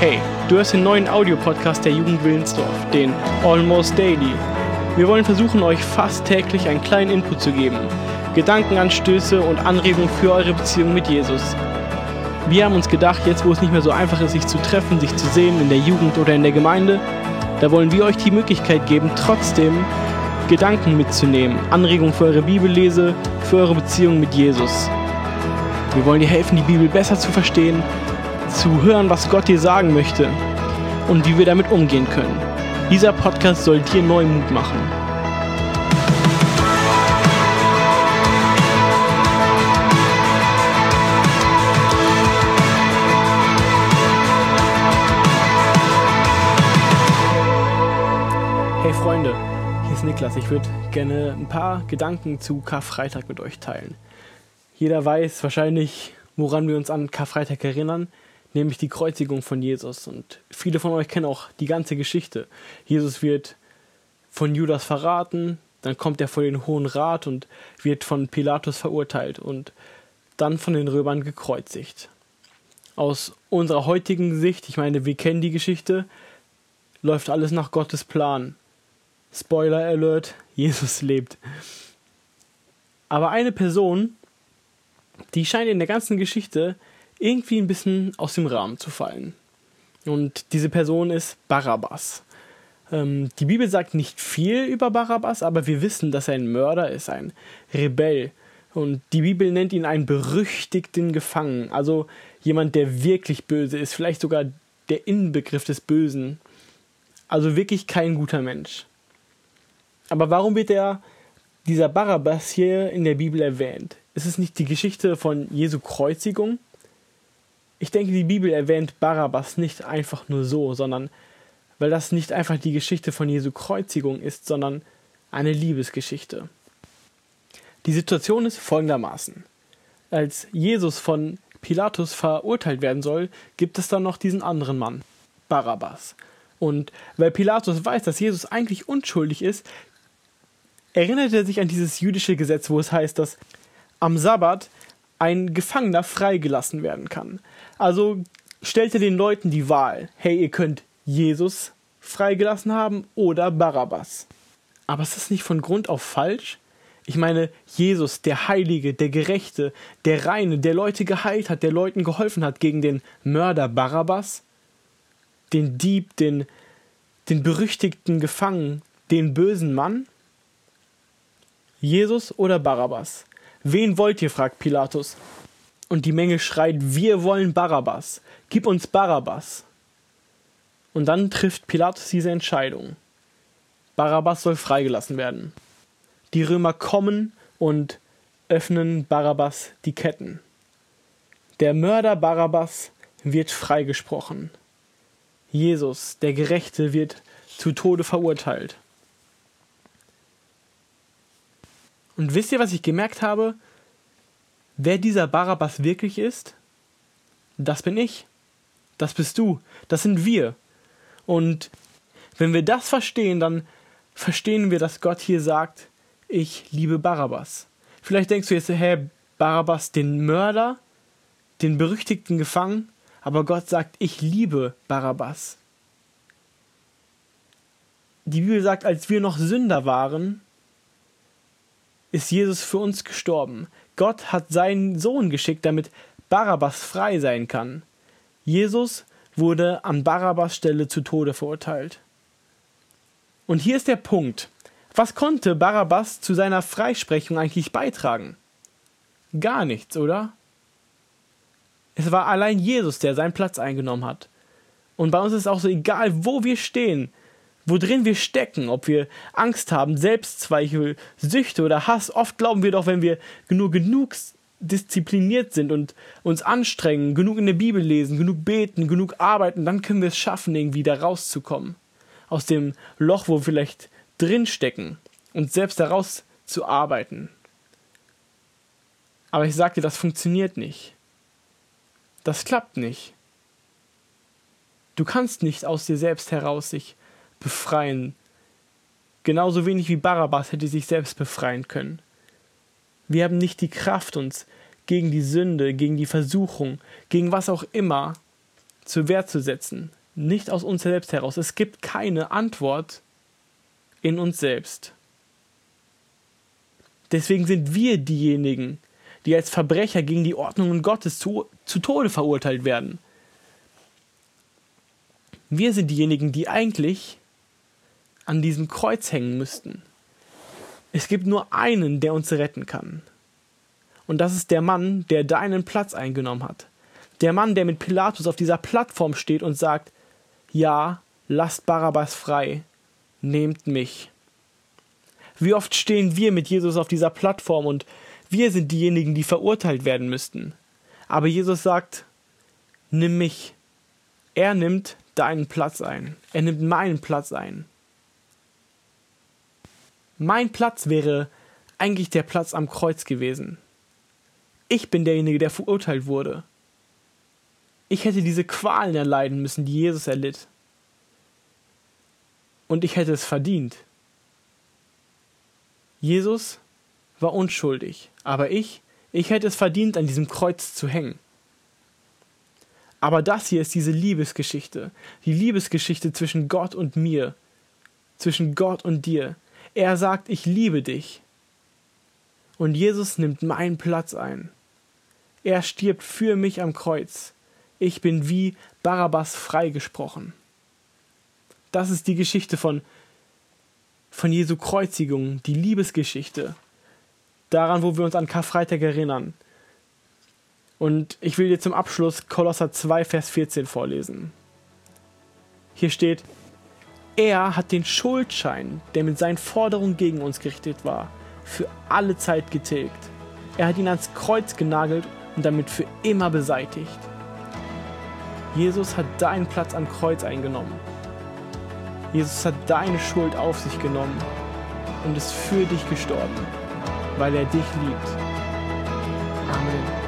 Hey, du hörst den neuen Audiopodcast der Jugend Willensdorf, den Almost Daily. Wir wollen versuchen, euch fast täglich einen kleinen Input zu geben, Gedankenanstöße und Anregungen für eure Beziehung mit Jesus. Wir haben uns gedacht, jetzt wo es nicht mehr so einfach ist, sich zu treffen, sich zu sehen in der Jugend oder in der Gemeinde, da wollen wir euch die Möglichkeit geben, trotzdem Gedanken mitzunehmen, Anregungen für eure Bibellese, für eure Beziehung mit Jesus. Wir wollen dir helfen, die Bibel besser zu verstehen, zu hören, was Gott dir sagen möchte und wie wir damit umgehen können. Dieser Podcast soll dir neuen Mut machen. Hey Freunde, hier ist Niklas. Ich würde gerne ein paar Gedanken zu Karfreitag mit euch teilen. Jeder weiß wahrscheinlich, woran wir uns an Karfreitag erinnern nämlich die Kreuzigung von Jesus. Und viele von euch kennen auch die ganze Geschichte. Jesus wird von Judas verraten, dann kommt er vor den Hohen Rat und wird von Pilatus verurteilt und dann von den Römern gekreuzigt. Aus unserer heutigen Sicht, ich meine, wir kennen die Geschichte, läuft alles nach Gottes Plan. Spoiler Alert, Jesus lebt. Aber eine Person, die scheint in der ganzen Geschichte irgendwie ein bisschen aus dem Rahmen zu fallen. Und diese Person ist Barabbas. Ähm, die Bibel sagt nicht viel über Barabbas, aber wir wissen, dass er ein Mörder ist, ein Rebell. Und die Bibel nennt ihn einen berüchtigten Gefangenen, also jemand, der wirklich böse ist, vielleicht sogar der Inbegriff des Bösen. Also wirklich kein guter Mensch. Aber warum wird er, dieser Barabbas hier in der Bibel erwähnt? Ist es nicht die Geschichte von Jesu Kreuzigung? Ich denke, die Bibel erwähnt Barabbas nicht einfach nur so, sondern weil das nicht einfach die Geschichte von Jesu Kreuzigung ist, sondern eine Liebesgeschichte. Die Situation ist folgendermaßen. Als Jesus von Pilatus verurteilt werden soll, gibt es dann noch diesen anderen Mann, Barabbas. Und weil Pilatus weiß, dass Jesus eigentlich unschuldig ist, erinnert er sich an dieses jüdische Gesetz, wo es heißt, dass am Sabbat ein Gefangener freigelassen werden kann. Also stellte den Leuten die Wahl, hey, ihr könnt Jesus freigelassen haben oder Barabbas. Aber ist das nicht von Grund auf falsch? Ich meine, Jesus, der Heilige, der Gerechte, der Reine, der Leute geheilt hat, der Leuten geholfen hat gegen den Mörder Barabbas, den Dieb, den, den berüchtigten Gefangenen, den bösen Mann? Jesus oder Barabbas? Wen wollt ihr? fragt Pilatus. Und die Menge schreit, wir wollen Barabbas. Gib uns Barabbas. Und dann trifft Pilatus diese Entscheidung. Barabbas soll freigelassen werden. Die Römer kommen und öffnen Barabbas die Ketten. Der Mörder Barabbas wird freigesprochen. Jesus, der Gerechte, wird zu Tode verurteilt. Und wisst ihr, was ich gemerkt habe? Wer dieser Barabbas wirklich ist? Das bin ich. Das bist du. Das sind wir. Und wenn wir das verstehen, dann verstehen wir, dass Gott hier sagt, ich liebe Barabbas. Vielleicht denkst du jetzt, hä, Barabbas, den Mörder, den berüchtigten Gefangenen, aber Gott sagt, ich liebe Barabbas. Die Bibel sagt, als wir noch Sünder waren, ist Jesus für uns gestorben. Gott hat seinen Sohn geschickt, damit Barabbas frei sein kann. Jesus wurde an Barabbas Stelle zu Tode verurteilt. Und hier ist der Punkt. Was konnte Barabbas zu seiner Freisprechung eigentlich beitragen? Gar nichts, oder? Es war allein Jesus, der seinen Platz eingenommen hat. Und bei uns ist es auch so egal, wo wir stehen worin wir stecken, ob wir Angst haben, Selbstzweifel, Süchte oder Hass. Oft glauben wir doch, wenn wir nur genug diszipliniert sind und uns anstrengen, genug in der Bibel lesen, genug beten, genug arbeiten, dann können wir es schaffen, irgendwie da rauszukommen. Aus dem Loch, wo wir vielleicht drinstecken und selbst daraus zu arbeiten. Aber ich dir, das funktioniert nicht. Das klappt nicht. Du kannst nicht aus dir selbst heraus sich befreien. Genauso wenig wie Barabbas hätte sich selbst befreien können. Wir haben nicht die Kraft, uns gegen die Sünde, gegen die Versuchung, gegen was auch immer zur Wehr zu setzen. Nicht aus uns selbst heraus. Es gibt keine Antwort in uns selbst. Deswegen sind wir diejenigen, die als Verbrecher gegen die Ordnungen Gottes zu, zu Tode verurteilt werden. Wir sind diejenigen, die eigentlich an diesem Kreuz hängen müssten. Es gibt nur einen, der uns retten kann. Und das ist der Mann, der deinen Platz eingenommen hat. Der Mann, der mit Pilatus auf dieser Plattform steht und sagt, ja, lasst Barabbas frei, nehmt mich. Wie oft stehen wir mit Jesus auf dieser Plattform und wir sind diejenigen, die verurteilt werden müssten. Aber Jesus sagt, nimm mich. Er nimmt deinen Platz ein. Er nimmt meinen Platz ein. Mein Platz wäre eigentlich der Platz am Kreuz gewesen. Ich bin derjenige, der verurteilt wurde. Ich hätte diese Qualen erleiden müssen, die Jesus erlitt. Und ich hätte es verdient. Jesus war unschuldig, aber ich, ich hätte es verdient, an diesem Kreuz zu hängen. Aber das hier ist diese Liebesgeschichte, die Liebesgeschichte zwischen Gott und mir, zwischen Gott und dir. Er sagt, ich liebe dich. Und Jesus nimmt meinen Platz ein. Er stirbt für mich am Kreuz. Ich bin wie Barabbas freigesprochen. Das ist die Geschichte von, von Jesu Kreuzigung, die Liebesgeschichte. Daran, wo wir uns an Karfreitag erinnern. Und ich will dir zum Abschluss Kolosser 2, Vers 14 vorlesen. Hier steht, er hat den Schuldschein, der mit seinen Forderungen gegen uns gerichtet war, für alle Zeit getilgt. Er hat ihn ans Kreuz genagelt und damit für immer beseitigt. Jesus hat deinen Platz am Kreuz eingenommen. Jesus hat deine Schuld auf sich genommen und ist für dich gestorben, weil er dich liebt. Amen.